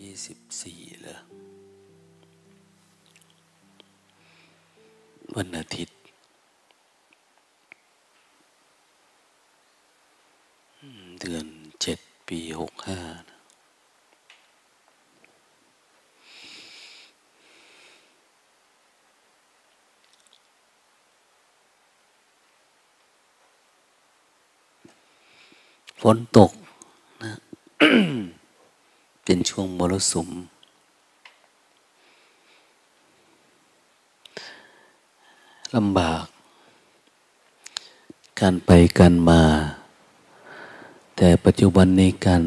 ยี่สิบสี่แล้ววันอาทิตย์เดือนเจ็ดปีหกห้าฝนตกนะ เป็นช่วงม รสุม ลำบาก การไปกันมา แต่ปัจจุบันในการ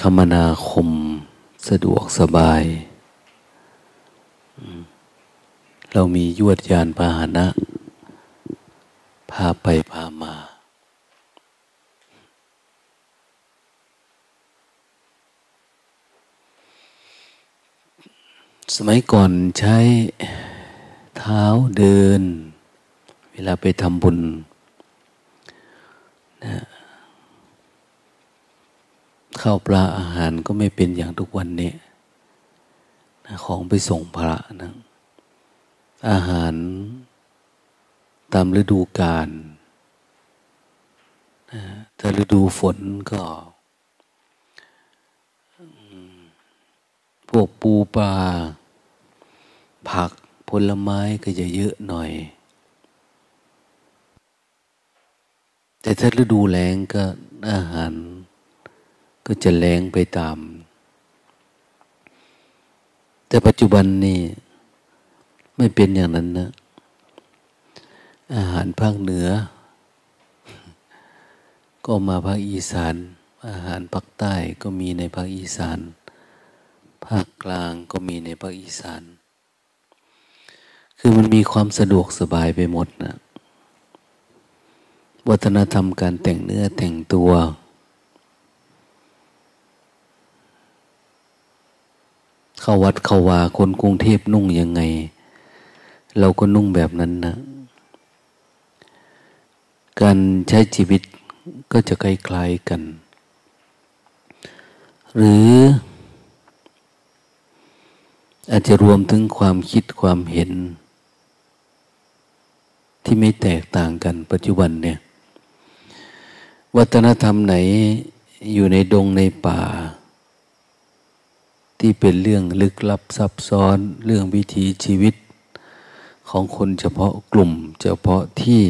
คมนาคมสะดวกสบาย เรามียวดยานพาหนะ พาไปพามา สมัยก่อนใช้เท้าเดิน เวลาไปทำบุญนะข้าวปลาอาหารก็ไม่เป็นอย่างทุกวันนี้นะของไปส่งพระนะอาหารตามฤดูกาลนะถ้าฤดูฝนก็พวกปูปลา ผักผลไม้ก็จะเยอะหน่อย แต่ถ้าฤดูแล้งก็อาหาร ก็จะแล้งไปตาม แต่ปัจจุบันนี่ไม่เป็นอย่างนั้นนะ อาหารภาคเหนือ ก็มาภาคอีสาน อาหารภาคใต้ก็มีในภาคอีสาน ภาคกลางก็มีในภาคอีสาน คือมันมีความสะดวกสบายไปหมดนะวัฒนธรรมการแต่งเนื้อแต่งตัว เข้าวัดเข้าวาคนกรุงเทพนุ่งยังไง เราก็นุ่งแบบนั้นนะการใช้ชีวิตก็จะคล้ายๆกัน หรืออาจจะรวมถึงความคิดความเห็น ที่ไม่แตกต่างกันปัจจุบันเนี่ย วัฒนธรรมไหนอยู่ในดงในป่า ที่เป็นเรื่องลึกลับซับซ้อนเรื่องวิถีชีวิต ของคนเฉพาะกลุ่ม เฉพาะที่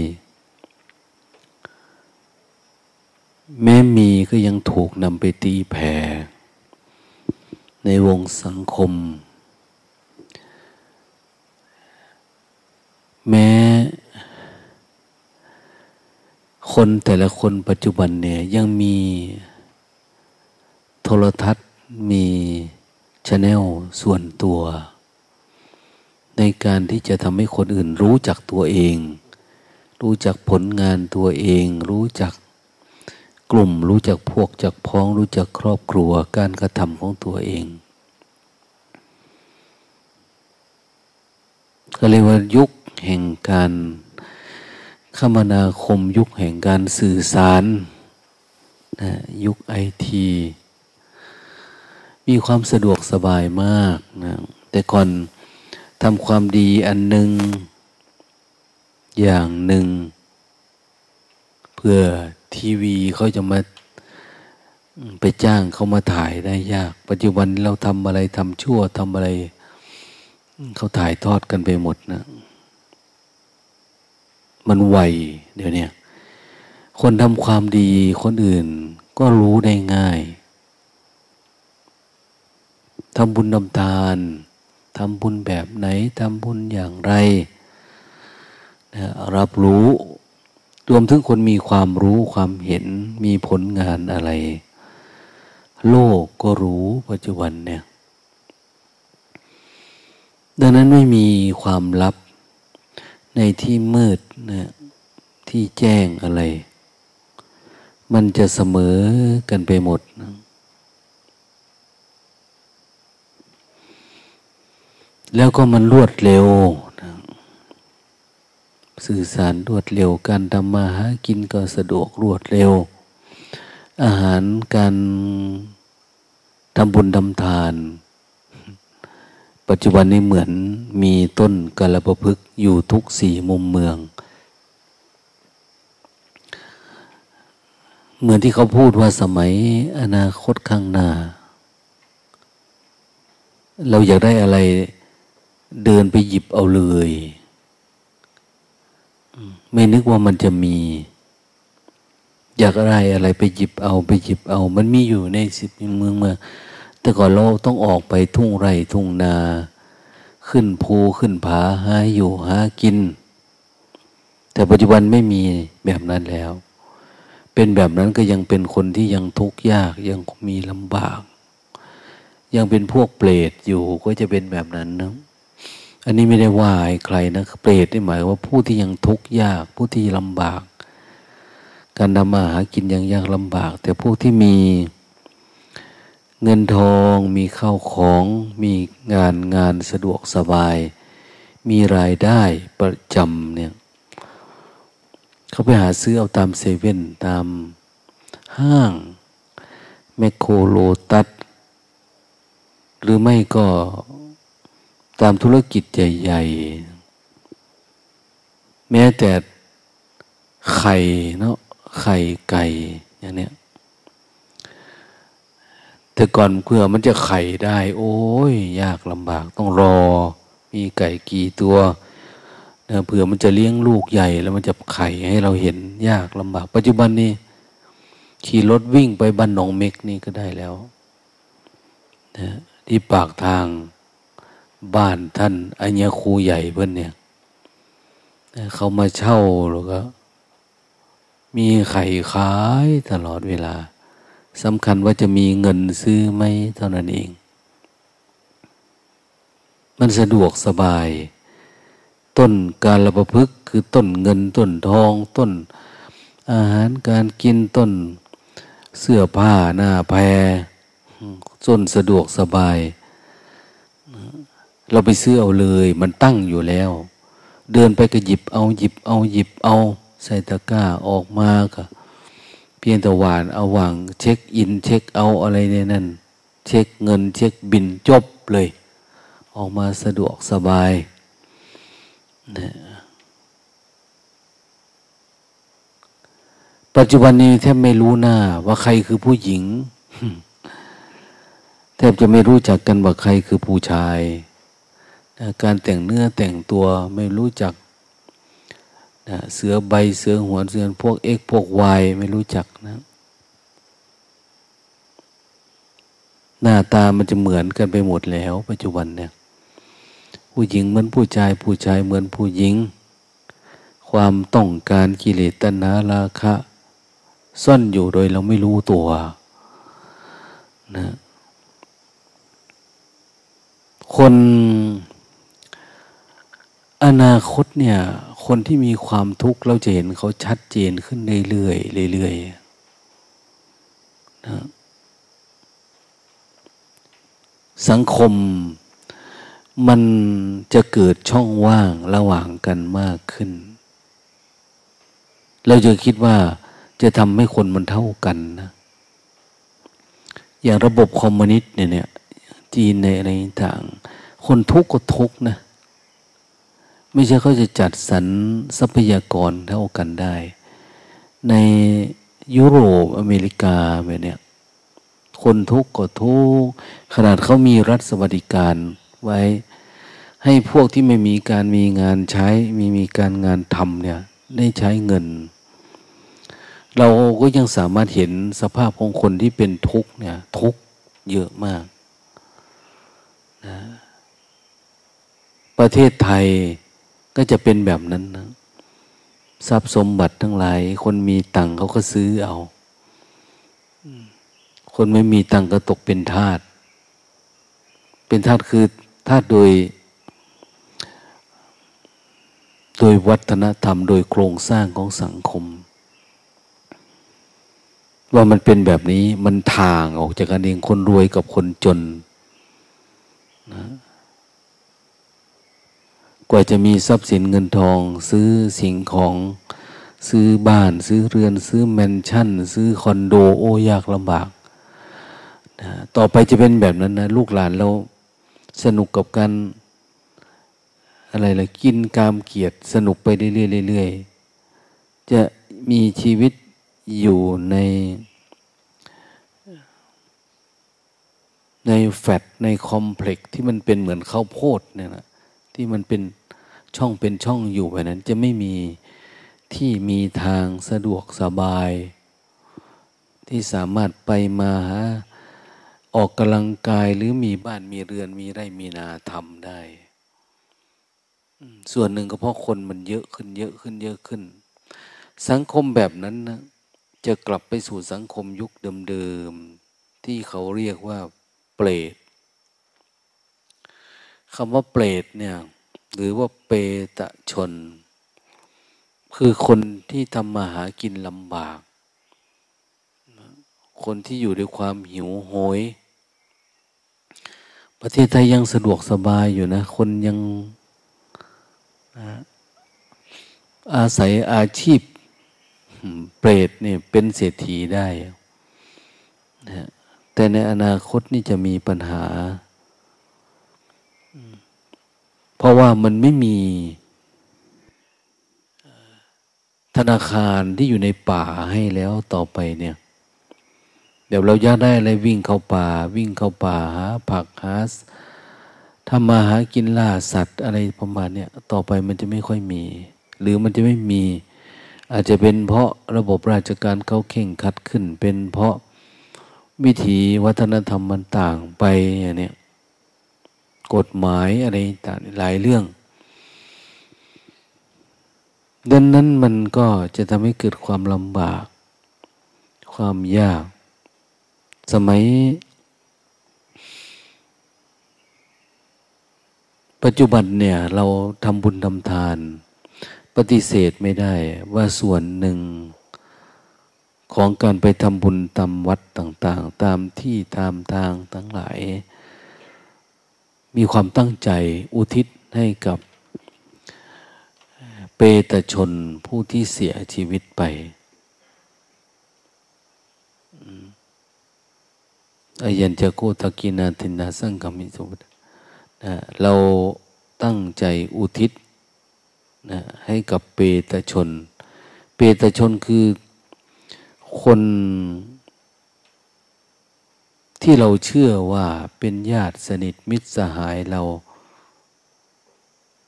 แม้มีก็ยังถูกนำไปตีแผ่ในวงสังคม แม้ คนแต่ละคนปัจจุบันเนี่ยยังมีโทรทัศน์มีชแนลส่วนตัว ในการที่จะทำให้คนอื่นรู้จักตัวเอง รู้จักผลงานตัวเอง รู้จักกลุ่ม รู้จักพวกจักพ้อง รู้จักครอบครัวการกระทำของตัวเองก็เรียกว่ายุคแห่งการ คมนาคมยุคแห่งการสื่อสารนะยุคไอทีมีความสะดวกสบายมากนะแต่ก่อนทำความดีอันหนึ่งอย่างหนึ่ง เพื่อทีวีเขาจะมาไปจ้างเขามาถ่ายได้ยาก ปัจจุบันเราทำอะไรทำชั่วทำอะไร เขาถ่ายทอดกันไปหมดนะ มันไวเดี๋ยวนี้คนทำความดีคนอื่นก็รู้ได้ง่ายทำบุญนำทานทำบุญแบบไหนทำบุญอย่างไรนะรับรู้รวมถึงคนมีความรู้ความเห็นมีผลงานอะไร โลกก็รู้ปัจจุบันเนี่ย ดังนั้นไม่มีความลับ ในที่มืดนะที่แจ้งอะไร มันจะเสมอกันไปหมดนะแล้วก็มันรวดเร็วนะสื่อสารรวดเร็ว การทำมาหากินก็สะดวกรวดเร็ว อาหารการทำบุญทำทาน ปัจจุบันนี้เหมือนมีต้นกาลปพึกอยู่ทุกสี่มุมเมือง เหมือนที่เขาพูดว่าสมัยอนาคตข้างหน้า เราอยากได้อะไรเดินไปหยิบเอาเลย ไม่นึกว่ามันจะมี อยากอะไรอะไรไปหยิบเอาไปหยิบเอา มันมีอยู่ในสิบเมืองเมือง แต่ก่อนเราต้องออกไปทุ่งไร่ทุ่งนา ขึ้นภูขึ้นผาหาอยู่หากิน แต่ปัจจุบันไม่มีแบบนั้นแล้ว เป็นแบบนั้นก็ยังเป็นคนที่ยังทุกข์ยากยังมีลำบาก ยังเป็นพวกเปรตอยู่ก็จะเป็นแบบนั้นนะอันนี้ไม่ได้ว่าใครนะเปรตนี่หมายว่าผู้ที่ยังทุกข์ยาก ผู้ที่ลำบาก การทำมาหากินยังยากลำบาก แต่ผู้ที่มี เงินทองมีข้าวของมีงานงานสะดวกสบาย มีรายได้ประจำเนี่ยเขาไปหาซื้อเอาตามเซเว่นตามห้างแมคโครโลตัสหรือไม่ก็ตามธุรกิจใหญ่ๆ แม้แต่ไข่เนาะไข่ไก่อย่างเนี้ย แต่ก่อนเพื่อมันจะไข่ได้ โอ้ย ยากลำบากต้องรอ มีไก่กี่ตัวเผื่อมันจะเลี้ยงลูกใหญ่แล้วมันจะไข่ให้เราเห็นยากลำบาก ปัจจุบันนี้ขี่รถวิ่งไปบ้านหนองเม็กนี่ก็ได้แล้วนะที่ปากทางบ้านท่านอัญญครูใหญ่เพื่อนเนี่ยเขามาเช่าแล้วก็ มีไข่ขายตลอดเวลา สำคัญว่าจะมีเงินซื้อไหมเท่านั้นเอง มันสะดวกสบาย ต้นการระประพฤกคือต้นเงินต้นทอง ต้นอาหารการกินต้นเสื้อผ้าหน้าแพรต้นสะดวกสบาย เราไปซื้อเอาเลย มันตั้งอยู่แล้ว เดินไปก็หยิบเอาหยิบเอาหยิบเอา ใส่ตะกร้าออกมาก็ พียงแต่หวานเอาวางเช็คอิน เช็คเอาอะไรในนั้นเช็คเงิน เช็คบินจบเลย ออกมาสะดวกสบายนะปัจจุบันนี้แทบไม่รู้หน้า ว่าใครคือผู้หญิง แทบจะไม่รู้จักกันว่าใครคือผู้ชาย การแต่งเนื้อแต่งตัวไม่รู้จัก นะเสือใบเสือหัวเสือพวกเอ็กพวกวายไม่รู้จักนะ หน้าตามันจะเหมือนกันไปหมดแล้ว ปัจจุบันเนี่ย ผู้หญิงเหมือนผู้ชาย ผู้ชายเหมือนผู้หญิง ความต้องการกิเลสตัณหาราคะซ่อนอยู่โดยเราไม่รู้ตัวนะคนอนาคตเนี่ย คนที่มีความทุกข์เราจะเห็นเขาชัดเจนขึ้นเรื่อยๆเรื่อยๆนะสังคมมันจะเกิดช่องว่างระหว่างกันมากขึ้น เราจะคิดว่าจะทำให้คนมันเท่ากันนะอย่างระบบคอมมิวนิสต์เนี่ยจีนในอะไรต่าง คนทุกข์ก็ทุกข์นะ ไม่ใช่เขาจะจัดสรรทรัพยากรเท่ากันได้ ในยุโรปอเมริกาแบบเนี้ยคนทุกข์ก็ทุกข์ขนาดเขามีรัฐสวัสดิการไว้ ให้พวกที่ไม่มีการมีงานใช้มีมีการงานทำเนี่ยได้ใช้เงิน เราก็ยังสามารถเห็นสภาพของคนที่เป็นทุกข์เนี่ยทุกข์เยอะมากนะประเทศไทย ก็จะเป็นแบบนั้นนะทรัพย์สมบัติทั้งหลาย คนมีตังเขาก็ซื้อเอาคนไม่มีตังก็ตกเป็นทาสเป็นทาสคือทาสโดย โดยวัฒนธรรม โดยโครงสร้างของสังคม ว่ามันเป็นแบบนี้มันทางออกจากกันเองคนรวยกับคนจนนะ กว่าจะมีทรัพย์สินเงินทอง ซื้อสิ่งของซื้อบ้านซื้อเรือนซื้อแมนชั่น ซื้อคอนโดโอ้ยากลำบากนะต่อไปจะเป็นแบบนั้นนะลูกหลานเราสนุกกับการอะไรล่ะกินกามเกียรติสนุกไปเรื่อยๆจะมีชีวิตอยู่ในในแฟตในคอมเพล็กซ์ที่มันเป็นเหมือนข้าวโพดเนี่ยนะ ที่มันเป็นช่องเป็นช่องอยู่แบบนั้น จะไม่มีที่มีทางสะดวกสบาย ที่สามารถไปมาหาออกกำลังกายหรือมีบ้านมีเรือนมีไร่มีนาทำได้ ส่วนหนึ่งก็เพราะคนมันเยอะขึ้นเยอะขึ้นเยอะขึ้น สังคมแบบนั้นนะจะกลับไปสู่สังคมยุคเดิมๆที่เขาเรียกว่าเปรต คำว่าเปรตเนี่ย หรือว่าเปตะชน คือคนที่ทำมาหากินลำบาก คนที่อยู่ด้วยความหิวโหย ประเทศไทยยังสะดวกสบายอยู่นะ คนยังนะอาศัยอาชีพเปรตเนี่ยเป็นเศรษฐีได้นะแต่ในอนาคตนี่จะมีปัญหา เพ ราะว่ามันไม่มีธนาคารที่อยู่ในป่าให้แล้วต่อไปเนี่ย เดี๋ยวเราอยากได้อะไรวิ่งเข้าป่า วิ่งเข้าป่าหาผักหาทำมาหากินล่าสัตว์อะไรประมาณเนี้ยต่อไปมันจะไม่ค่อยมี หรือมันจะไม่มี อาจจะเป็นเพราะระบบราชการเขาเข่งคัดขึ้น เป็นเพราะวิถีวัฒนธรรมมันต่างไปอย่างนี้ กฎหมายอะไรต่างหลายเรื่อง ดังนั้นมันก็จะทำให้เกิดความลำบาก ความยาก สมัย ปัจจุบันเนี่ยเราทำบุญทำทาน ปฏิเสธไม่ได้ว่าส่วนหนึ่งของการไปทำบุญตามวัดต่าง ๆ ตามที่ตามทางทั้งหลาย มีความตั้งใจอุทิศให้กับเปตชนผู้ที่เสียชีวิตไป อายัญจะโกตกินาทินาสังกมิสุตนะเราตั้งใจอุทิศนะให้กับเปตชน เปตชนคือคน ที่เราเชื่อว่าเป็นญาติสนิทมิตรสหายเรา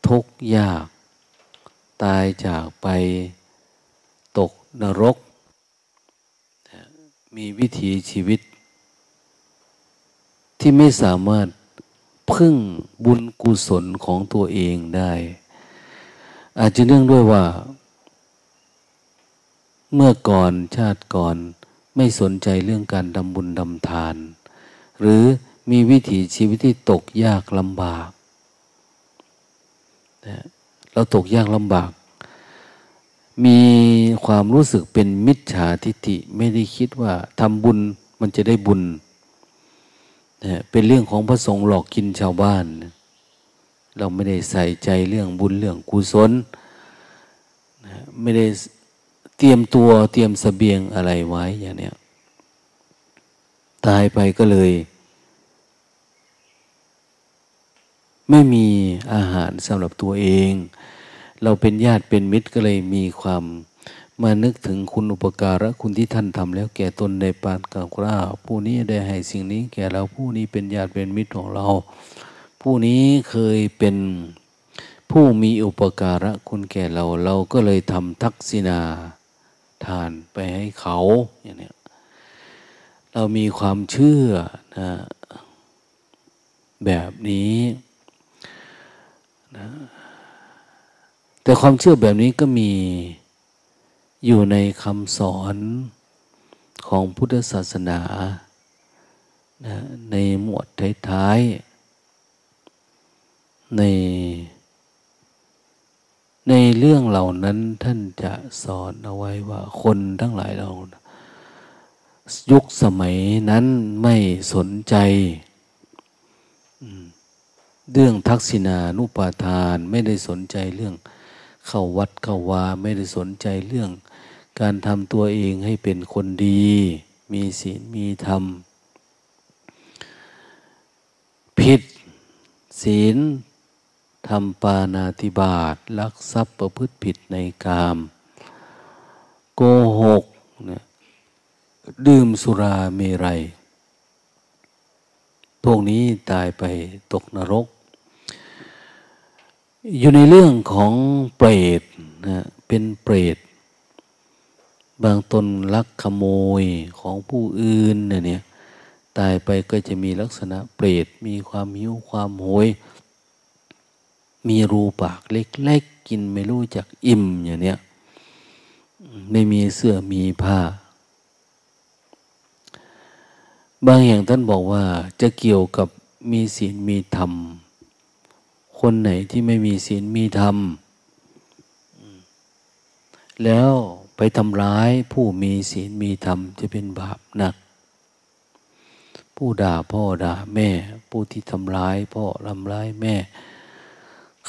ทุกยาก ตายจากไปตกนรก มีวิถีชีวิต ที่ไม่สามารถพึ่งบุญกุศลของตัวเองได้ อาจจะเนื่องด้วยว่า เมื่อก่อนชาติก่อนไม่สนใจเรื่องการดำบุญดำทาน หรือมีวิถีชีวิตที่ตกยากลำบากเราตกยากลำบาก มีความรู้สึกเป็นมิจฉาทิฏฐิไม่ได้คิดว่าทำบุญมันจะได้บุญเป็นเรื่องของพระสงฆ์หลอกกินชาวบ้าน เราไม่ได้ใส่ใจเรื่องบุญเรื่องกุศลไม่ได้เตรียมตัวเตรียมสเสบียงอะไรไว้อย่างเนี้ย ตายไปก็เลย ไม่มีอาหารสำหรับตัวเอง เราเป็นญาติเป็นมิตรก็เลยมีความมานึกถึงคุณอุปการะคุณที่ท่านทำแล้วแก่ตนในปานกลางกล้าผู้นี้ได้ให้สิ่งนี้แก่เราผู้นี้เป็นญาติเป็นมิตรของเรา ผู้นี้เคยเป็นผู้มีอุปการะคุณแก่เรา เราก็เลยทำทักษิณาทานไปให้เขาอย่างนี้ เรามีความเชื่อนะแบบนี้นะแต่ความเชื่อแบบนี้ก็มีอยู่ในคำสอนของพุทธศาสนานะในหมวดท้ายๆใน ในเรื่องเหล่านั้นท่านจะสอนเอาไว้ว่าคนทั้งหลายเรา ยุคสมัยนั้นไม่สนใจเรื่องทักษิณานุปาทานไม่ได้สนใจเรื่องเข้าวัดเข้าวาไม่ได้สนใจเรื่อง การทำตัวเองให้เป็นคนดี มีศีลมีธรรม ผิดศีลทำปานาติบาตลักทรัพย์ประพฤติผิดในกาม โกหกเนี่ย ดื่มสุราเมรัย พวกนี้ตายไปตกนรก อยู่ในเรื่องของเปรตนะเป็นเปรต บางตนลักขโมยของผู้อื่นเนี่ยตายไปก็จะมีลักษณะเปรต มีความหิวความโหย มีรูปากเล็กๆ กินไม่รู้จักอิ่มอย่างเนี้ย ไม่มีเสื้อมีผ้า บางอย่างท่านบอกว่าจะเกี่ยวกับมีศีลมีธรรม คนไหนที่ไม่มีศีลมีธรรม แล้วไปทำร้ายผู้มีศีลมีธรรมจะเป็นบาปหนัก ผู้ด่าพ่อด่าแม่ ผู้ที่ทำร้ายพ่อทำร้ายแม่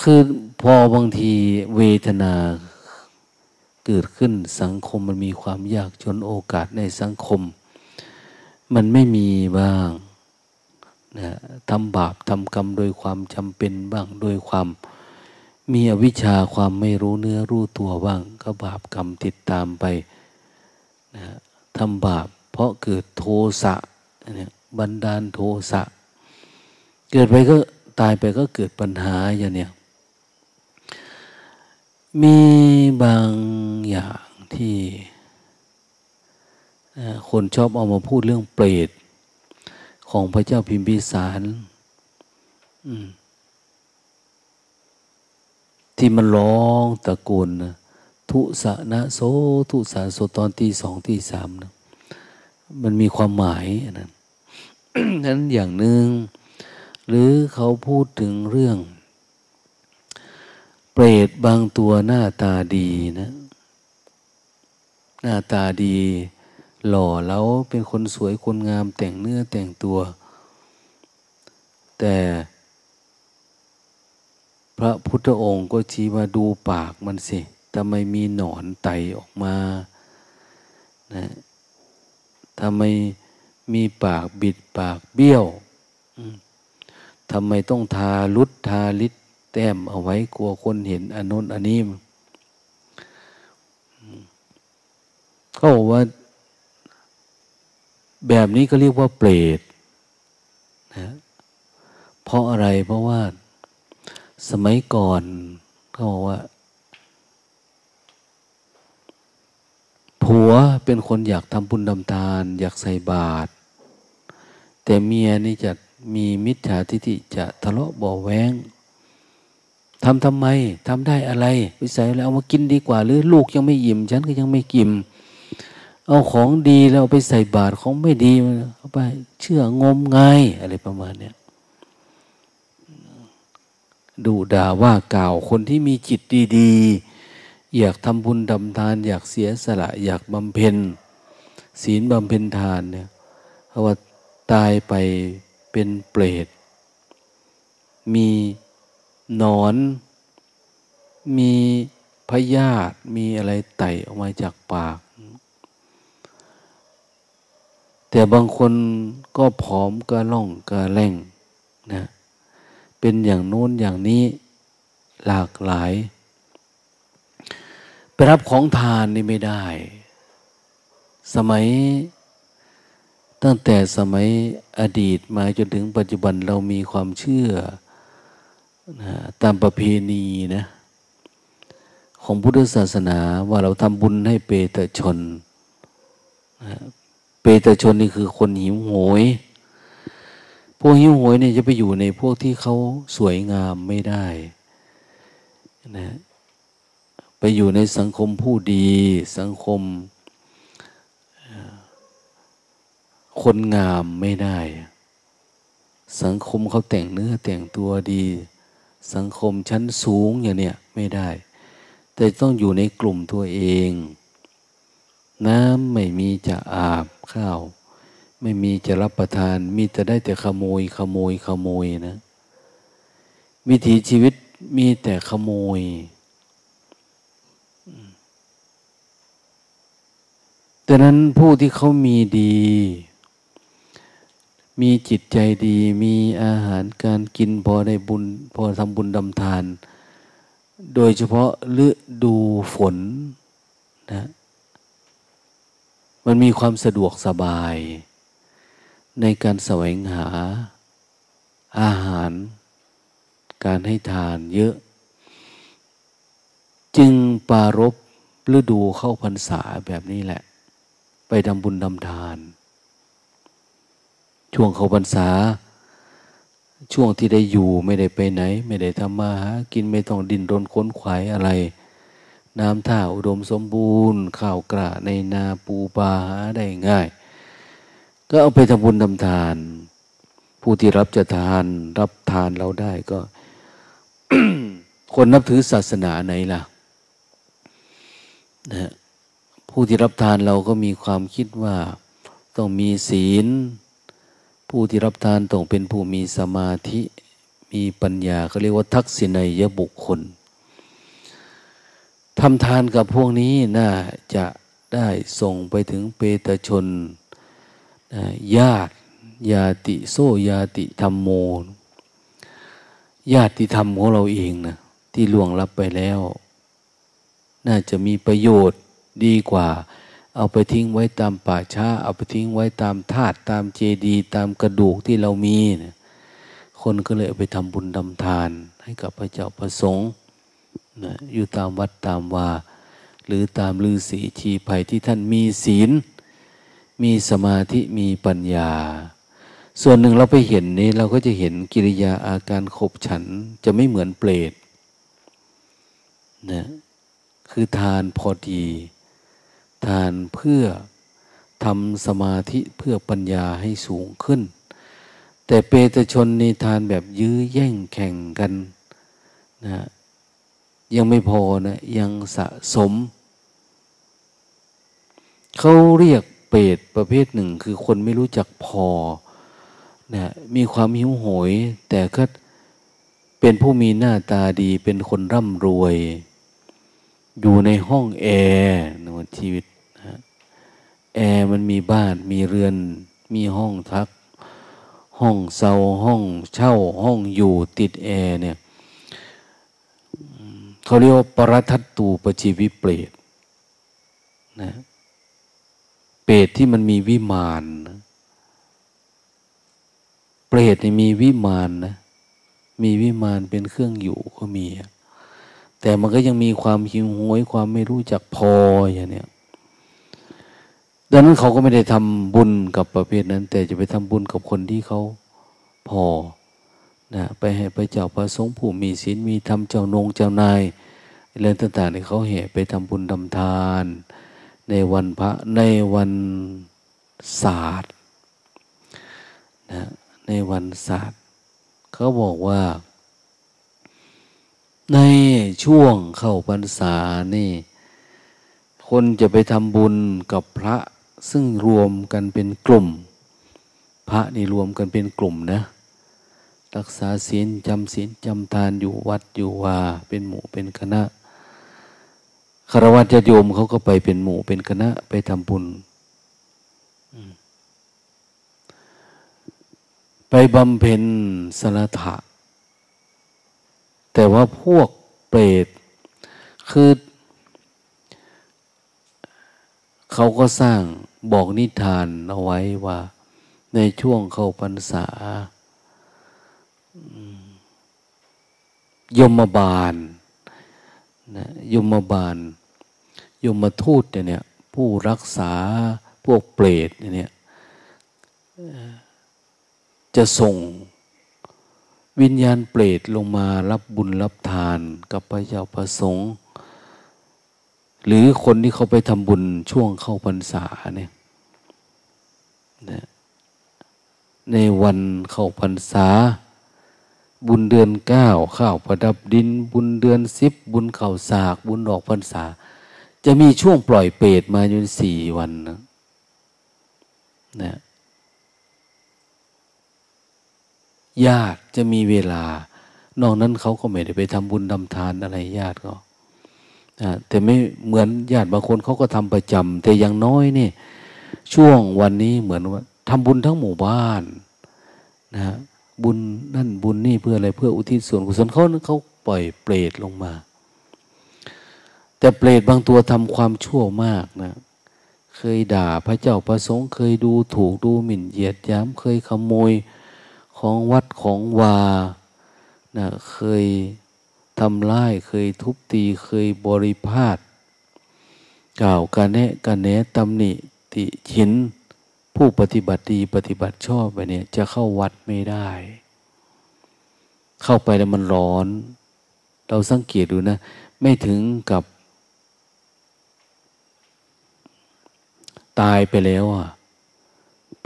คือพอบางทีเวทนาเกิดขึ้นสังคมมันมีความยากจนโอกาสในสังคม มันไม่มีบ้างนะทำบาปทำกรรมโดยความจำเป็นบ้างโดยความ มีอวิชชาความไม่รู้เนื้อรู้ตัวบ้างก็บาปกรรมติดตามไปนะทำบาปเพราะเกิดโทสะเนี่ยบันดาลโทสะ เกิดไปก็ตายไปก็เกิดปัญหาอย่างเนี้ยมีบางอย่างที่ คนชอบเอามาพูดเรื่องเปรตของพระเจ้าพิมพิสารที่มันร้องตะโกนนะทุสะนะโสทุสะโสตอนที่สองที่สามนะมันมีความหมายนั้นนั้นอย่างหนึ่งหรือเขาพูดถึงเรื่อง เปรตบางตัวหน้าตาดีนะ หน้าตาดี หล่อแล้วเป็นคนสวยคนงามแต่งเนื้อแต่งตัว แต่พระพุทธองค์ก็ชี้มาดูปากมันสิทำไมมีหนอนไตออกมานะทำไมมีปากบิดปากเบี้ยวทำไมต้องทาลุดทาลิดแต้มเอาไว้กลัวคนเห็นอนนนอันนี้เขาบอกว่า แบบนี้ก็เรียกว่าเปรตนะเพราะอะไรเพราะว่าสมัยก่อนเขาบอกว่า ผัวเป็นคนอยากทำบุญดำทาน อยากใส่บาตรแต่เมียนี่จะมีมิจฉาทิฏฐิจะทะเลาะบ่อแวงทำทำไมทำได้อะไร วิสัยแล้วเอามากินดีกว่า หรือลูกยังไม่อิ่ม ฉันก็ยังไม่กิน เอาของดีแล้วไปใส่บาตรของไม่ดีเอาไปเชื่องมงายอะไรประมาณเนี้ยดูด่าว่ากล่าวคนที่มีจิตดีๆ อยากทำบุญดำทาน อยากเสียสละ อยากบำเพ็ญศีลบำเพ็ญทานเนี่ยเพราะว่าตายไปเป็นเปรต มีนอน มีพยาธิมีอะไรไต่ออกมาจากปาก แต่บางคนก็ผอมก็ล่องก็แรงนะเป็นอย่างโน้นอย่างนี้หลากหลาย ไปรับของทานนี่ไม่ได้ สมัยตั้งแต่สมัยอดีตมาจนถึงปัจจุบันเรามีความเชื่อนะตามประเพณีนะของพุทธศาสนาว่าเราทำบุญให้เปตชนนะ ปตชนนี่คือคนหิวโหย พวกหิวโหยเนี่ยจะไปอยู่ในพวกที่เขาสวยงามไม่ได้นะไปอยู่ในสังคมผู้ดี สังคมคนงามไม่ได้ สังคมเขาแต่งเนื้อแต่งตัวดี สังคมชั้นสูงอย่างเนี้ยไม่ได้ แต่ต้องอยู่ในกลุ่มตัวเอง น้ำไม่มีจะอาบ ข้าว ไม่มีจะรับประทาน มีแต่ได้แต่ขโมย ขโมย ขโมยนะ วิถีชีวิตมีแต่ขโมยดังนั้นผู้ที่เขามีดี มีจิตใจดี มีอาหารการกินพอได้บุญ พอทำบุญดำทาน โดยเฉพาะฤดูฝนนะ มันมีความสะดวกสบาย ในการแสวงหาอาหาร การให้ทานเยอะ จึงปารบฤดูเข้าพรรษาแบบนี้แหละ ไปทำบุญทำทาน ช่วงเข้าพรรษา ช่วงที่ได้อยู่ไม่ได้ไปไหน ไม่ได้ทำมาหากินไม่ต้องดินรนค้นขวายอะไร น้ำท่าอุดมสมบูรณ์ ข้าวกระในนาปูปลาหาได้ง่าย ก็เอาไปทำบุญทำทาน ผู้ที่รับจะทานรับทานเราได้ก็ คนนับถือศาสนาไหนล่ะนะผู้ที่รับทานเราก็มีความคิดว่าต้องมีศีล ผู้ที่รับทานต้องเป็นผู้มีสมาธิ มีปัญญาเขาเรียกว่าทักษิณัยบุคคล ทำทานกับพวกนี้น่าจะได้ส่งไปถึงเปตชนญาติญาติโซญาติธรรมโม ญาติธรรมของเราเองนะที่ล่วงลับไปแล้ว น่าจะมีประโยชน์ดีกว่า เอาไปทิ้งไว้ตามป่าช้า เอาไปทิ้งไว้ตามธาตุตามเจดีย์ตามกระดูกที่เรามีนะคนก็เลยเอาไปทำบุญทำทานให้กับพระเจ้าประสงค์ นะอยู่ตามวัดตามวา หรือตามลือศีชีภัยที่ท่านมีศีล มีสมาธิมีปัญญา ส่วนหนึ่งเราไปเห็นนี้เราก็จะเห็นกิริยาอาการขบฉันจะไม่เหมือนเปรตนะคือทานพอดี ทานเพื่อทำสมาธิเพื่อปัญญาให้สูงขึ้น แต่เปตชนในทานแบบยื้อแย่งแข่งกันนะ ยังไม่พอนะยังสะสม เขาเรียกเปรตประเภทหนึ่ง คือคนไม่รู้จักพอนะมีความหิวโหย แต่ก็เป็นผู้มีหน้าตาดีเป็นคนร่ำรวย อยู่ในห้องแอร์นชีวิตแอร์มันมีบ้านมีเรือน มีห้องทัก ห้องเซาห้องเช่าห้องอยู่ติดแอร์เนี่ย เขาเรียกว่าปรทัตตูปชีวิเปรตนะเปรตที่มันมีวิมานนะเปรตนี่มีวิมานนะ มีวิมานเป็นเครื่องอยู่ก็มี แต่มันก็ยังมีความหิวโหยความไม่รู้จักพออย่างเนี้ยดังนั้นเขาก็ไม่ได้ทำบุญกับประเภทนั้น แต่จะไปทำบุญกับคนที่เขาพอ นะไปให้พระเจ้าประสงค์ผู้มีศีลมีธรรมเจ้านงเจ้านายเรื่องต่างๆที่เขาเหตุไปทำบุญทำทาน ในวันพระในวันศาสตร์นะในวันศาสตร์เขาบอกว่า ในช่วงเข้าพรรษานี่ คนจะไปทำบุญกับพระซึ่งรวมกันเป็นกลุ่ม พระนี่รวมกันเป็นกลุ่มนะ รักษาศีลจำศีลจำทานอยู่วัดอยู่ว่าเป็นหมู่เป็นคณะคารวะจะโยมเขาก็ไปเป็นหมู่เป็นคณะไปทำบุญไปบำเพ็ญสรถะ แต่ว่าพวกเปรตคือ เขาก็สร้างบอกนิทานเอาไว้ว่า ในช่วงเข้าพรรษา ยมบาลนะยมบาล ยมทูตเนี่ย ผู้รักษาพวกเปรตเนี่ยจะส่งวิญญาณเปรตลงมารับบุญรับทานกับพระเจ้าประสงค์หรือคนที่เขาไปทำบุญช่วงเข้าพรรษาเนี่ยนะในวันเข้าพรรษา บุญเดือนเก้าข้าวประดับดิน บุญเดือนสิบบุญเข่าสาก บุญออกพรรษา จะมีช่วงปล่อยเปรตมาอยู่สี่วันนะนะญาติจะมีเวลานอกนั้นเขาก็ไม่ได้ไปทำบุญทำทานอะไรญาติก็แต่ไม่เหมือนญาติบางคนเขาก็ทำประจำแต่อย่างน้อยนี่ช่วงวันนี้เหมือนว่าทำบุญทั้งหมู่บ้านนะ บุญนั่นบุญนี่เพื่ออะไรเพื่ออุทิศส่วนกุศลเขาเขาปล่อยเปรตลงมา แต่เปรตบางตัวทำความชั่วมากนะเคยด่าพระเจ้าประสงค์เคยดูถูกดูหมิ่นเหยียดย้ำเคยขโมยของวัดของวานะเคยทำร้ายเคยทุบตีเคยบริพาทกล่าวกันแนะกันแนะตำหนิติฉิน ผู้ปฏิบัติดีปฏิบัติชอบไปเนี่ย จะเข้าวัดไม่ได้ เข้าไปแล้วมันร้อน เราสังเกตดูนะ ไม่ถึงกับ ตายไปแล้วอะ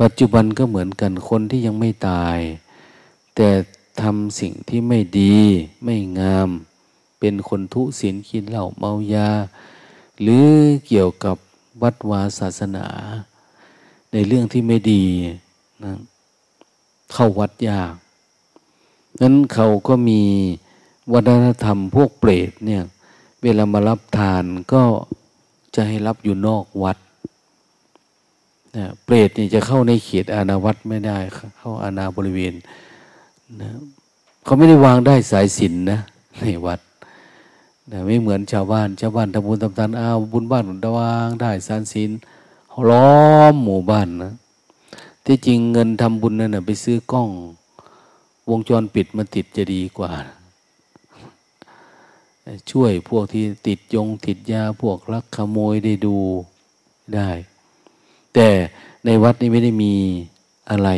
ปัจจุบันก็เหมือนกันคนที่ยังไม่ตาย แต่ทำสิ่งที่ไม่ดีไม่งาม เป็นคนทุศีลกินเหล้าเมายา หรือเกี่ยวกับวัดวาศาสนา ในเรื่องที่ไม่ดีนะเข้าวัดยากนั้นเขาก็มีวัฒนธรรมพวกเปรตเนี่ยเวลามารับทานก็จะให้รับอยู่นอกวัดนะเปรตนี่จะเข้าในเขตอาณาวัดไม่ได้ เข้าอาณาบริเวณนะเขาไม่ได้วางได้สายสินนะในวัดนะไม่เหมือนชาวบ้านชาวบ้านทำบุญทำทานอ้าวบุญบ้านวางได้สายสิน ล้อมหมู่บ้านนะ ที่จริงเงินทำบุญนั่นนะไปซื้อกล้อง วงจรปิดมาติดจะดีกว่า ช่วยพวกที่ติดยงติดยาพวกลักขโมยได้ดูได้ แต่ในวัดนี้ไม่ได้มีอะไร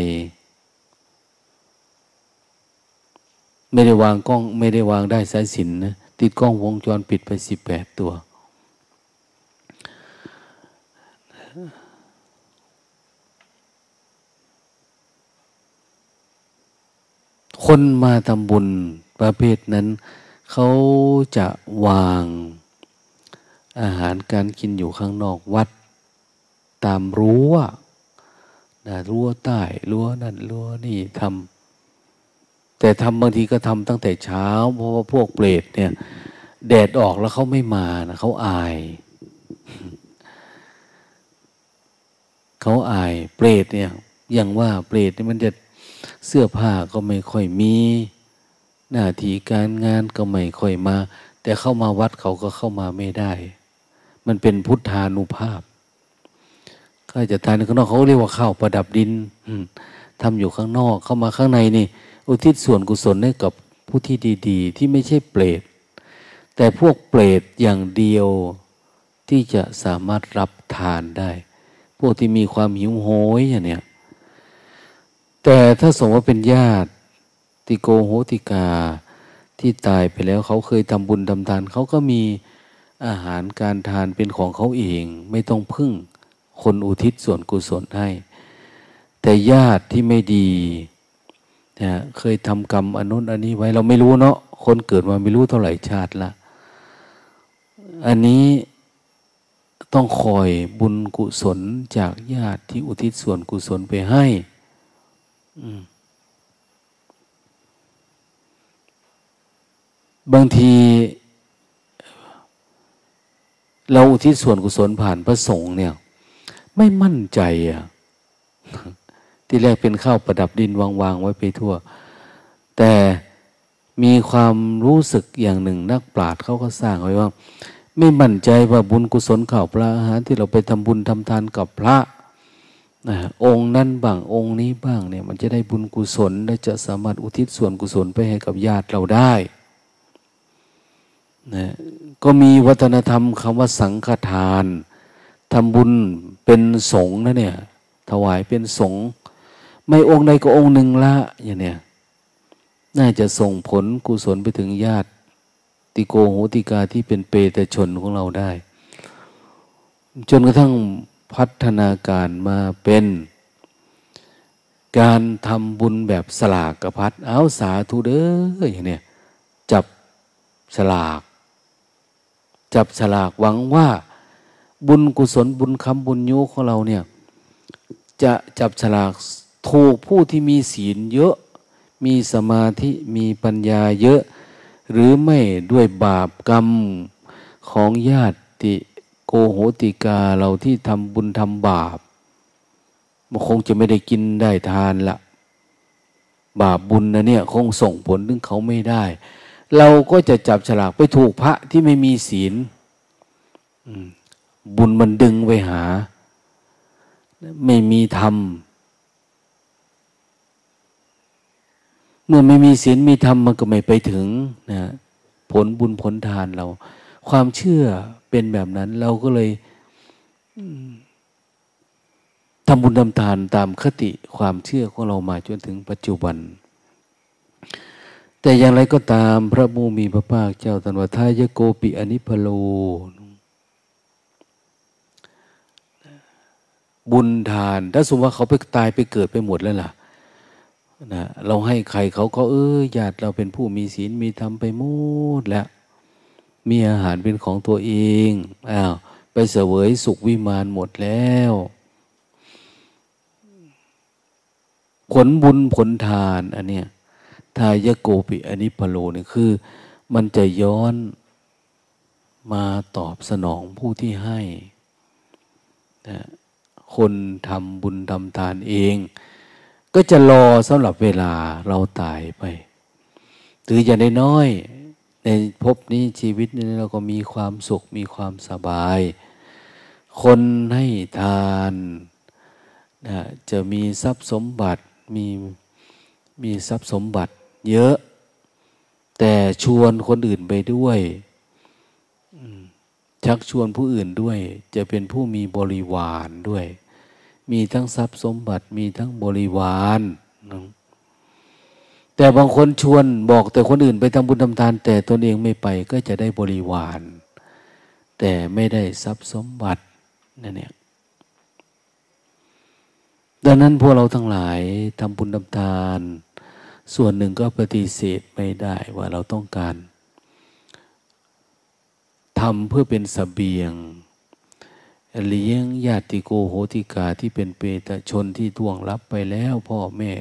ไม่ได้วางกล้อง ไม่ได้วางได้สายสินนะติดกล้องวงจรปิดไปสิบแปดตัว คนมาทำบุญประเภทนั้น เขาจะวางอาหารการกินอยู่ข้างนอกวัด ตามรั้วนะรั้วใต้รั้วนั่นรั้วนี่ทำแต่ทำบางทีก็ทำตั้งแต่เช้า เพราะว่าพวกเปรตเนี่ย แดดออกแล้วเขาไม่มานะเขาอาย เขาอายเปรตเนี่ยอย่างว่าเปรตนี่มันจะ เสื้อผ้าก็ไม่ค่อยมี หน้าที่การงานก็ไม่ค่อยมา แต่เข้ามาวัดเขาก็เข้ามาไม่ได้ มันเป็นพุทธานุภาพก็จะทานข้างนอกเขาเรียกว่าข้าวประดับดินทำอยู่ข้างนอกเข้ามาข้างในนี่ อุทิศส่วนกุศลให้กับผู้ที่ดีๆ ที่ไม่ใช่เปรตแต่พวกเปรตอย่างเดียวที่จะสามารถรับทานได้ พวกที่มีความหิวโหยอย่างเนี้ย แต่ถ้าสมมติว่าเป็นญาติติโกโหติกาที่ตายไปแล้วเขาเคยทำบุญทำทานเขาก็มีอาหารการทานเป็นของเขาเอง ไม่ต้องพึ่งคนอุทิศส่วนกุศลให้ แต่ญาติที่ไม่ดีนะเคยทำกรรมอนุนอันนี้ไว้เราไม่รู้เนาะคนเกิดมาไม่รู้เท่าไหร่ชาติละ อันนี้ต้องคอยบุญกุศลจากญาติที่อุทิศส่วนกุศลไปให้ บางที เราอุทิศส่วนกุศลผ่านพระสงฆ์เนี่ย ไม่มั่นใจอะที่แรกเป็นข้าวประดับดินวางๆไว้ไปทั่ว แต่มีความรู้สึกอย่างหนึ่งนักปราชญ์เขาก็สร้างไว้ว่า ไม่มั่นใจว่าบุญกุศลข่าวพระอาหารที่เราไปทำบุญทำทานกับพระ นะองค์นั้นบ้างองค์นี้บ้างเนี่ยมันจะได้บุญกุศลและจะสามารถอุทิศส่วนกุศลไปให้กับญาติเราได้นะก็มีวัฒนธรรมคำว่าสังฆทานทำบุญเป็นสงฆ์นะเนี่ยถวายเป็นสงฆ์ไม่องค์ใดก็องค์หนึ่งละอย่างเนี้ยน่าจะส่งผลกุศลไปถึงญาติ ติโกโหติกาที่เป็นเปตชนของเราได้ จนกระทั่ง พัฒนาการมาเป็น การทำบุญแบบสลากกระพัดเอาสาธุเด้ออย่างเนี้ยจับสลาก จับสลากหวังว่า บุญกุศลบุญคำบุญโยของเราเนี่ย จะจับสลากถูกผู้ที่มีศีลเยอะ มีสมาธิมีปัญญาเยอะ หรือไม่ด้วยบาปกรรมของญาติ กโหติกาเราที่ทำบุญทำบาปมันคงจะไม่ได้กินได้ทานละบาปบุญนะเนี่ยคงส่งผลถึงเขาไม่ได้ เราก็จะจับฉลากไปถูกพระที่ไม่มีศีลบุญมันดึงไปหา ไม่มีธรรม เมื่อไม่มีศีลมีธรรมมันก็ไม่ไปถึงนะผลบุญผลทานเรา ความเชื่อ เป็นแบบนั้น เราก็เลยทำบุญทำทานตามคติความเชื่อของเรามาจนถึงปัจจุบัน แต่อย่างไรก็ตามพระมูมีพระภาคเจ้าตรัสว่าทายโกปิอนิพโล บุญทาน ถ้าสมมติว่าเขาไปตายไปเกิดไปหมดแล้วล่ะนะเราให้ใครเขาก็เออญาติเราเป็นผู้มีศีลมีธรรมไปหมดแล้ว มีอาหารเป็นของตัวเองอ้าวไปเสวยสุขวิมานหมดแล้ว ผลบุญผลทานอันเนี้ยทายโกปิอันนี้พโลนี่คือ มันจะย้อนมาตอบสนองผู้ที่ให้นะคนทำบุญทำทานเอง ก็จะรอสำหรับเวลาเราตายไป หรืออย่างน้อย ในภพนี้ชีวิตนี้เราก็มีความสุขมีความสบาย คนให้ทานนะจะมีทรัพย์สมบัติมีมีทรัพย์สมบัติเยอะ แต่ชวนคนอื่นไปด้วยชักชวนผู้อื่นด้วย จะเป็นผู้มีบริวารด้วย มีทั้งทรัพย์สมบัติมีทั้งบริวาร แต่บางคนชวนบอกแต่คนอื่นไปทำบุญทำทาน แต่ตนเองไม่ไปก็จะได้บริวาร แต่ไม่ได้ทรัพย์สมบัตินั่นเนี่ยดังนั้นพวกเราทั้งหลายทำบุญทำทาน ส่วนหนึ่งก็ปฏิเสธไม่ได้ว่าเราต้องการทำเพื่อเป็นสเสบียงเลี้ยงญาติโกโหติกาที่เป็นเปตชนที่ท่วงรับไปแล้วพ่อแม่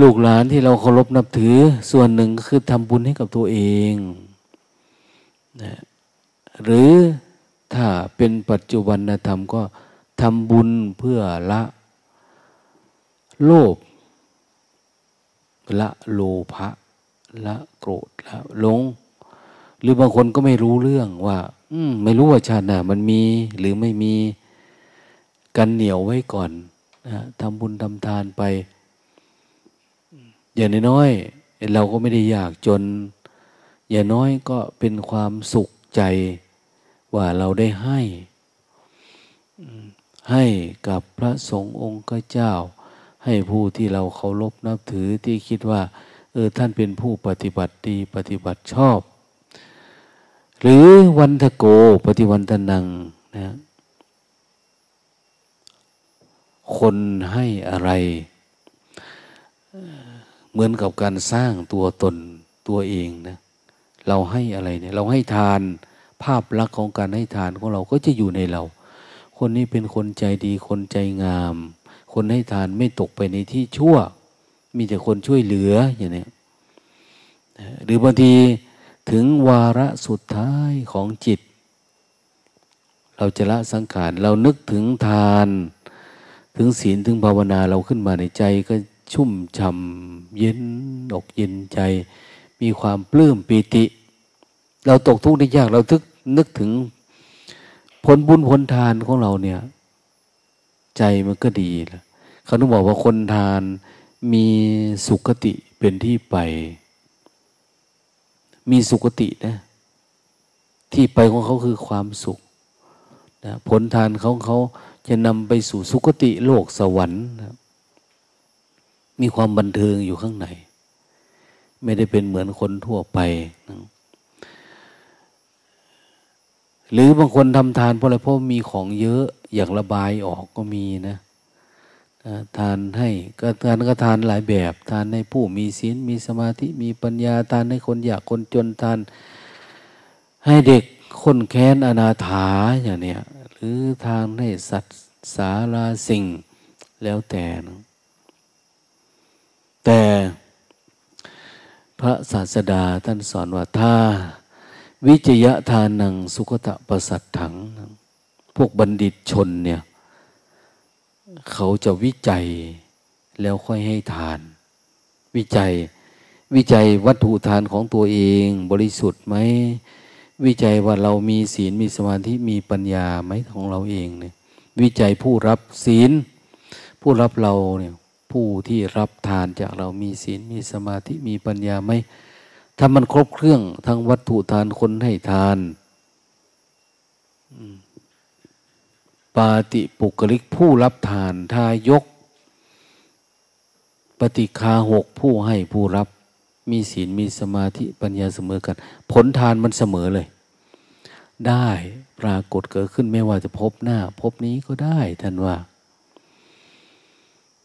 ลูกหลานที่เราเคารพนับถือส่วนหนึ่งคือทำบุญให้กับตัวเองนะหรือถ้าเป็นปัจจุบันธรรมก็ทำบุญเพื่อละโลภละโลภะละโกรธละหลง หรือบางคนก็ไม่รู้เรื่องว่า อืมไม่รู้ว่าชาติหน้ามันมี หรือไม่มีกันเหนียวไว้ก่อนนะทำบุญทำทานไป อย่างน้อยเราก็ไม่ได้อยากจน อย่างน้อยก็เป็นความสุขใจว่าเราได้ให้ ให้กับพระสงฆ์องค์เจ้า ให้ผู้ที่เราเคารพนับถือที่คิดว่า เออท่านเป็นผู้ปฏิบัติดีปฏิบัติชอบ หรือวันทโกปฏิวันตนังนะคนให้อะไร เหมือนกับการสร้างตัวตนตัวเองนะเราให้อะไรเนี่ยเราให้ทานภาพลักษณ์ของการให้ทานของเราก็จะอยู่ในเรา คนนี้เป็นคนใจดีคนใจงาม คนให้ทานไม่ตกไปในที่ชั่ว มีแต่คนช่วยเหลืออย่างนี้หรือบางทีถึงวาระสุดท้ายของจิต เราจะละสังขารเรานึกถึงทาน ถึงศีลถึงภาวนาเราขึ้นมาในใจก็ ชุ่มช่ำเย็นอกเย็นใจ มีความปลื้มปีติ เราตกทุกข์ได้ยากเราทึกนึกถึงผลบุญผลทานของเราเนี่ย ใจมันก็ดีละเขาต้องบอกว่าคนทานมีสุขติเป็นที่ไป มีสุขตินะ ที่ไปของเขาคือความสุขนะผลทานของเขาจะนำไปสู่สุคติโลกสวรรค์นะ มีความบันเทิงอยู่ข้างใน ไม่ได้เป็นเหมือนคนทั่วไปนะหรือบางคนทำทานเพราะอะไรเพราะมีของเยอะอยากระบายออกก็มีนะทานให้ก็ทานก็ทานหลายแบบ ทานให้ผู้มีศีลมีสมาธิมีปัญญาทานให้คนอยากคนจนทาน ให้เด็กคนแค้นอนาถาอย่างเนี้ยหรือทานให้สัตว์สาราสิ่งแล้วแต่นะ แต่พระศาสดาท่านสอนว่าถ้าวิจยะทานังสุขตะประสัตถัง พวกบัณฑิตชนเนี่ย เขาจะวิจัยแล้วค่อยให้ทาน วิจัยวิจัยวัตถุทานของตัวเองบริสุทธิ์ไหม วิจัยว่าเรามีศีลมีสมาธิมีปัญญาไหมของเราเองเนี่ยวิจัยผู้รับศีล ผู้รับเราเนี่ย ผู้ที่รับทานจากเรามีศีลมีสมาธิมีปัญญาไหมถ้ามันครบเครื่องทั้งวัตถุทานคนให้ทาน ปาติปุกลิกผู้รับทานทายก ปฏิคาหกผู้ให้ผู้รับ มีศีลมีสมาธิปัญญาเสมอกัน ผลทานมันเสมอเลย ได้ปรากฏเกิดขึ้นไม่ว่าจะพบหน้า พบนี้ก็ได้ท่านว่า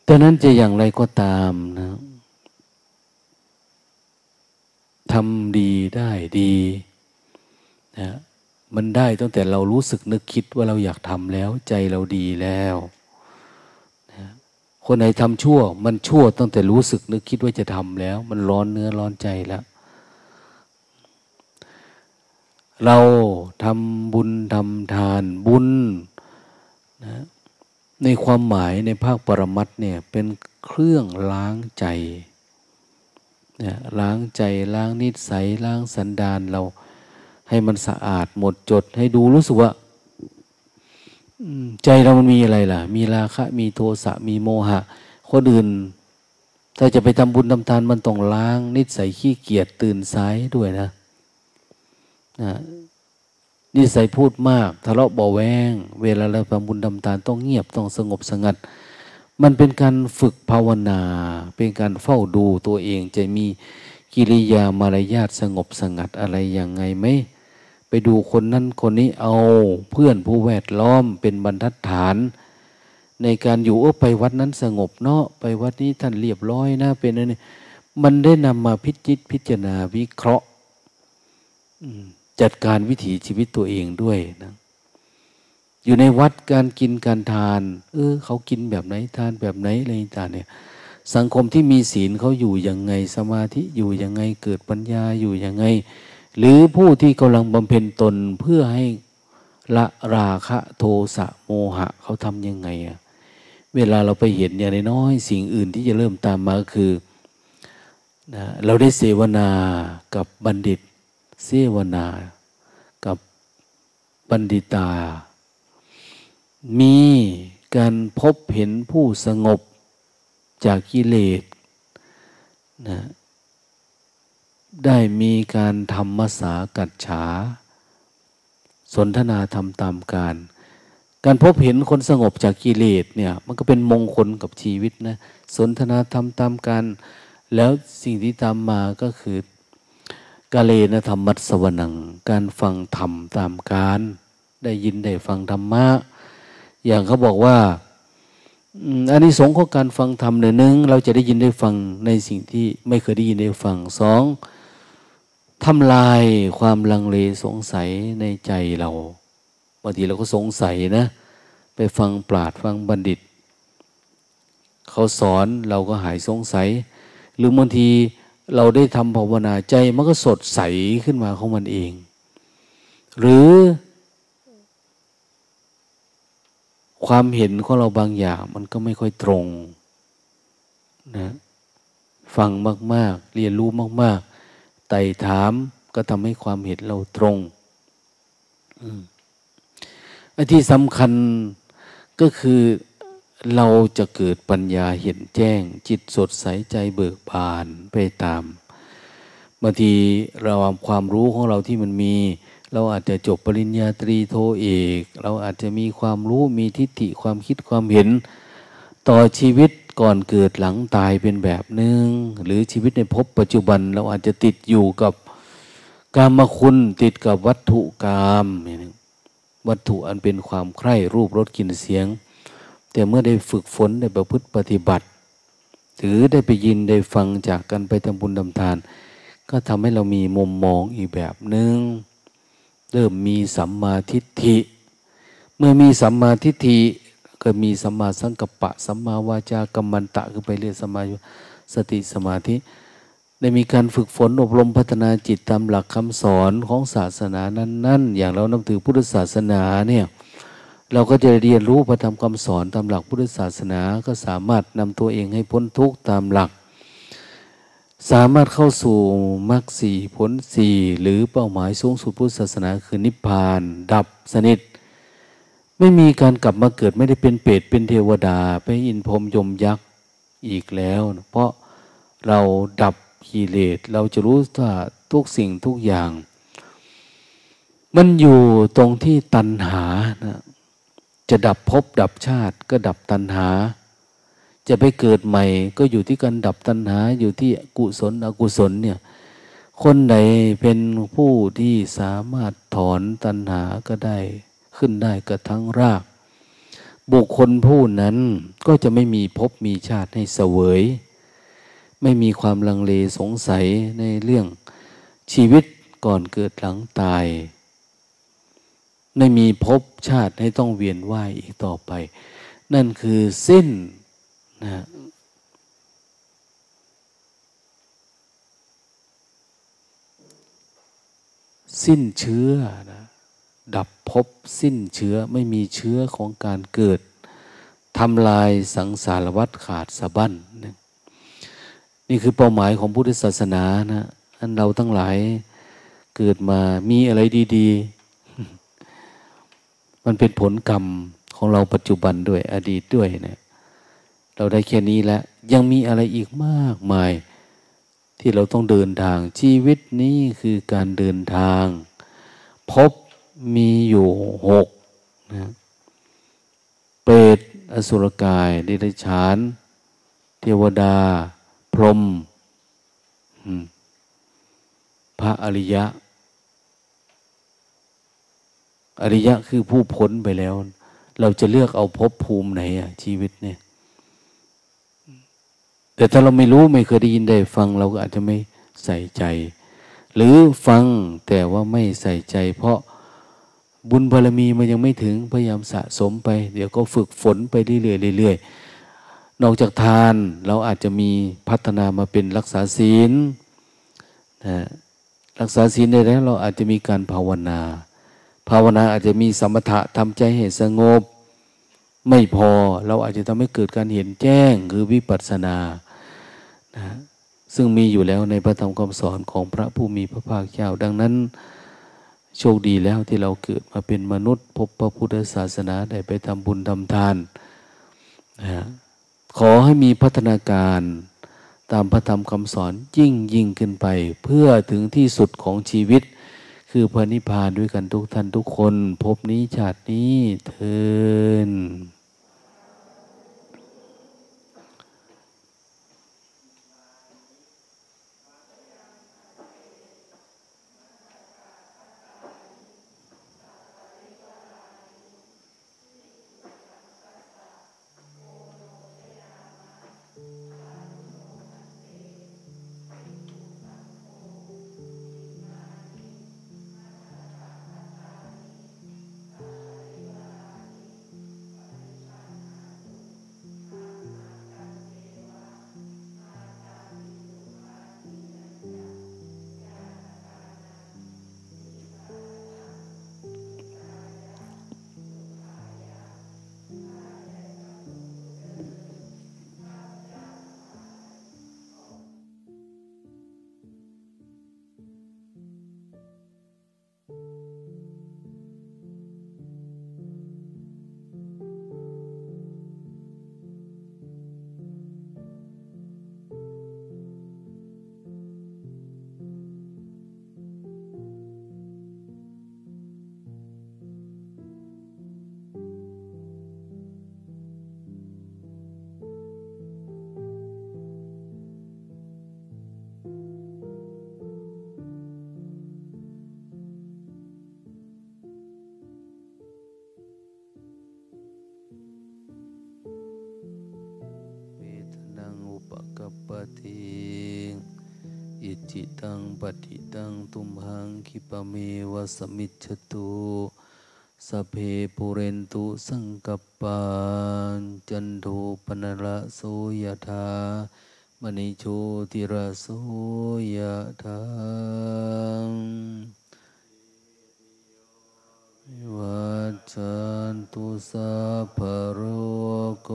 แต่นั้นจะอย่างไรก็ตามนะทำดีได้ดีนะมันได้ตั้งแต่เรารู้สึกนึกคิดว่าเราอยากทำแล้วใจเราดีแล้วนะคนไหนทำชั่ว มันชั่วตั้งแต่รู้สึกนึกคิดว่าจะทำแล้ว มันร้อนเนื้อร้อนใจแล้ว เราทำบุญทำทานบุญนะ ในความหมายในภาคปรมัตเนี่ยเป็นเครื่องล้างใจเนี่ยล้างใจล้างนิสัยล้างสันดานเราให้มันสะอาดหมดจดให้ดูรู้สึกว่าใจเรามันมีอะไรล่ะ มีราคะ มีโทสะ มีโมหะ คนอื่น ถ้าจะไปทำบุญทำทานมันต้องล้าง นิสัยขี้เกียจตื่นสายด้วยนะนะ นิสัยพูดมากทะเลาะเบาแวง เวลาเราทำบุญทำทานต้องเงียบต้องสงบสงัด มันเป็นการฝึกภาวนา เป็นการเฝ้าดูตัวเองจะมีกิริยามารยาทสงบสงัดอะไรยังไงไหมไปดูคนนั้นคนนี้เอาเพื่อนผู้แวดล้อมเป็นบรรทัดฐาน ในการอยู่เออไปวัดนั้นสงบเนาะไปวัดนี้ท่านเรียบร้อยนะเป็นอะไรมันได้นำมาพิจิตพิจารณาวิเคราะห์อืม จัดการวิถีชีวิตตัวเองด้วยนะอยู่ในวัดการกินการทาน เออเขากินแบบไหนทานแบบไหนอะไรต่างเนี่ย สังคมที่มีศีลเขาอยู่ยังไงสมาธิอยู่ยังไงเกิดปัญญาอยู่ยังไง หรือผู้ที่กำลังบำเพ็ญตนเพื่อให้ละราคะโทสะโมหะเขาทำยังไงอะเวลาเราไปเห็นอย่างน้อยสิ่งอื่นที่จะเริ่มตามมาคือนะเราได้เสวนากับบัณฑิต เสวนา กับบัณฑิตา มีการพบเห็นผู้สงบจากกิเลสนะได้มีการทำมสากัดฉา สนทนาทำตามการ การพบเห็นคนสงบจากกิเลสเนี่ยมันก็เป็นมงคลกับชีวิตนะ สนทนาทำตามการ แล้วสิ่งที่ตามมาก็คือ กาเลนะธรรมัสวนัง การฟังธรรมตามการ ได้ยินได้ฟังธรรมะ อย่างเขาบอกว่าอันนี้สงของการฟังธรรมเนี่ยหนึ่งเราจะได้ยินได้ฟังในสิ่งที่ไม่เคยได้ยินได้ฟังสองทำลายความลังเลสงสัยในใจเราบางทีเราก็สงสัยนะ ไปฟังปราดฟังบัณฑิต เขาสอนเราก็หายสงสัย หรือบางที เราได้ทำภาวนาใจมันก็สดใสขึ้นมาของมันเอง หรือความเห็นของเราบางอย่างมันก็ไม่ค่อยตรงนะฟังมาก ๆ เรียนรู้มาก ๆ ไต่ถามก็ทำให้ความเห็นเราตรงอันที่สำคัญก็คือ เราจะเกิดปัญญาเห็นแจ้ง จิตสดใสใจเบิกบานไปตามบางทีเราความรู้ของเราที่มันมี เราอาจจะจบปริญญาตรีโทเอก เราอาจจะมีความรู้มีทิฏฐิความคิดความเห็น ต่อชีวิตก่อนเกิดหลังตายเป็นแบบหนึง่งหรือชีวิตในภพปัจจุบัน เราอาจจะติดอยู่กับกามคุณติดกับวัตถุกรรมวัตถุอันเป็นความใคร่รูปรสกลิ่นเสียง แต่เมื่อได้ฝึกฝนได้ประพฤติปฏิบัติถือได้ไปยินได้ฟังจากกันไปทำบุญทำทาน ก็ทำให้เรามีมุมมองอีกแบบหนึง่งเริ่มมีสัมมาทิฏฐิ เมื่อมีสัมมาทิฏฐิก็มีสัมมาสังกัปปะ สัมมาวาจากัมมันตะคือไปเรียกสัมมาสติสมาธิ ได้มีการฝึกฝนอบรมพัฒนาจิตตามหลักคำสอนของศาสนานั้น ๆ อย่างเรานับถือพุทธศาสนาเนี่ย เราก็จะเรียนรู้พระธรรมคำสอนตามหลักพุทธศาสนาก็สามารถนำตัวเองให้พ้นทุกข์ตามหลัก สามารถเข้าสู่มรรคสี่ผลสี่หรือเป้าหมายสูงสุดพุทธศาสนาคือนิพพาน ดับสนิท ไม่มีการกลับมาเกิดไม่ได้เป็นเปรตเป็นเทวดาไปอินพรมยมยักษ์อีกแล้ว เพราะเราดับกิเลสเราจะรู้ว่าทุกสิ่งทุกอย่าง มันอยู่ตรงที่ตัณหานะ จะดับภพดับชาติก็ดับตัณหา จะไปเกิดใหม่ก็อยู่ที่การดับตัณหาอยู่ที่กุศลอกุศลเนี่ยคนไหนเป็นผู้ที่สามารถถอนตัณหาก็ได้ขึ้นได้กระทั้งราก บุคคลผู้นั้นก็จะไม่มีภพมีชาติให้เสวย ไม่มีความลังเลสงสัยในเรื่องชีวิตก่อนเกิดหลังตาย ไม่มีภพชาติให้ต้องเวียนว่ายอีกต่อไป นั่นคือสิ้นนะสิ้นเชื้อนะดับภพสิ้นเชื้อไม่มีเชื้อของการเกิดทำลายสังสารวัฏขาดสะบั้นนะนี่คือเป้าหมายของพุทธศาสนานะอันเราทั้งหลายเกิดมามีอะไรดี ๆ มันเป็นผลกรรมของเราปัจจุบันด้วยอดีตด้วยเนะเราได้แค่นี้แล้ว ยังมีอะไรอีกมากมาย ที่เราต้องเดินทางชีวิตนี้คือการเดินทาง พบมีอยู่หกนะเปรตอสุรกายเดรัจฉาน เทวดา พรหมพระอริยะ อริยะคือผู้พ้นไปแล้ว เราจะเลือกเอาภพภูมิไหนอะชีวิตเนี่ย แต่ถ้าเราไม่รู้ไม่เคยได้ยินได้ฟังเราก็อาจจะไม่ใส่ใจ หรือฟังแต่ว่าไม่ใส่ใจ เพราะบุญบารมีมันยังไม่ถึงพยายามสะสมไป เดี๋ยวก็ฝึกฝนไปเรื่อยๆเรื่อยๆนอกจากทานเราอาจจะมีพัฒนามาเป็นรักษาศีลนะรักษาศีลได้แล้วเราอาจจะมีการภาวนา ภาวนาอาจจะมีสมถะทำใจให้สงบ ไม่พอเราอาจจะทำให้เกิดการเห็นแจ้งคือวิปัสสนานะซึ่งมีอยู่แล้วในพระธรรมคำสอนของพระผู้มีพระภาคเจ้าดังนั้น โชคดีแล้วที่เราเกิดมาเป็นมนุษย์ พบพระพุทธศาสนาได้ไปทำบุญทำทานนะขอให้มีพัฒนาการตามพระธรรมคำสอนยิ่งยิ่งขึ้นไป เพื่อถึงที่สุดของชีวิต คือพระนิพพานด้วยกันทุกท่านทุกคน พบนี้ชาตินี้เทิน จิตังปฏิตังตุมหังคิปเมวะสมิจฉตุสเพปุเรนตุสังกปานจันโทปนละโสยธามณิโชติระโสยธาวัจจันตุสัพพะโรโค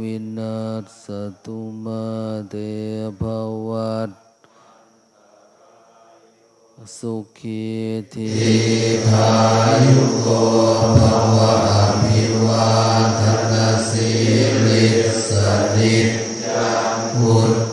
วินัสตุมาเตภวัต สุขีทีพายุโกภวามิวาธนาสิริสนิจังพุทธ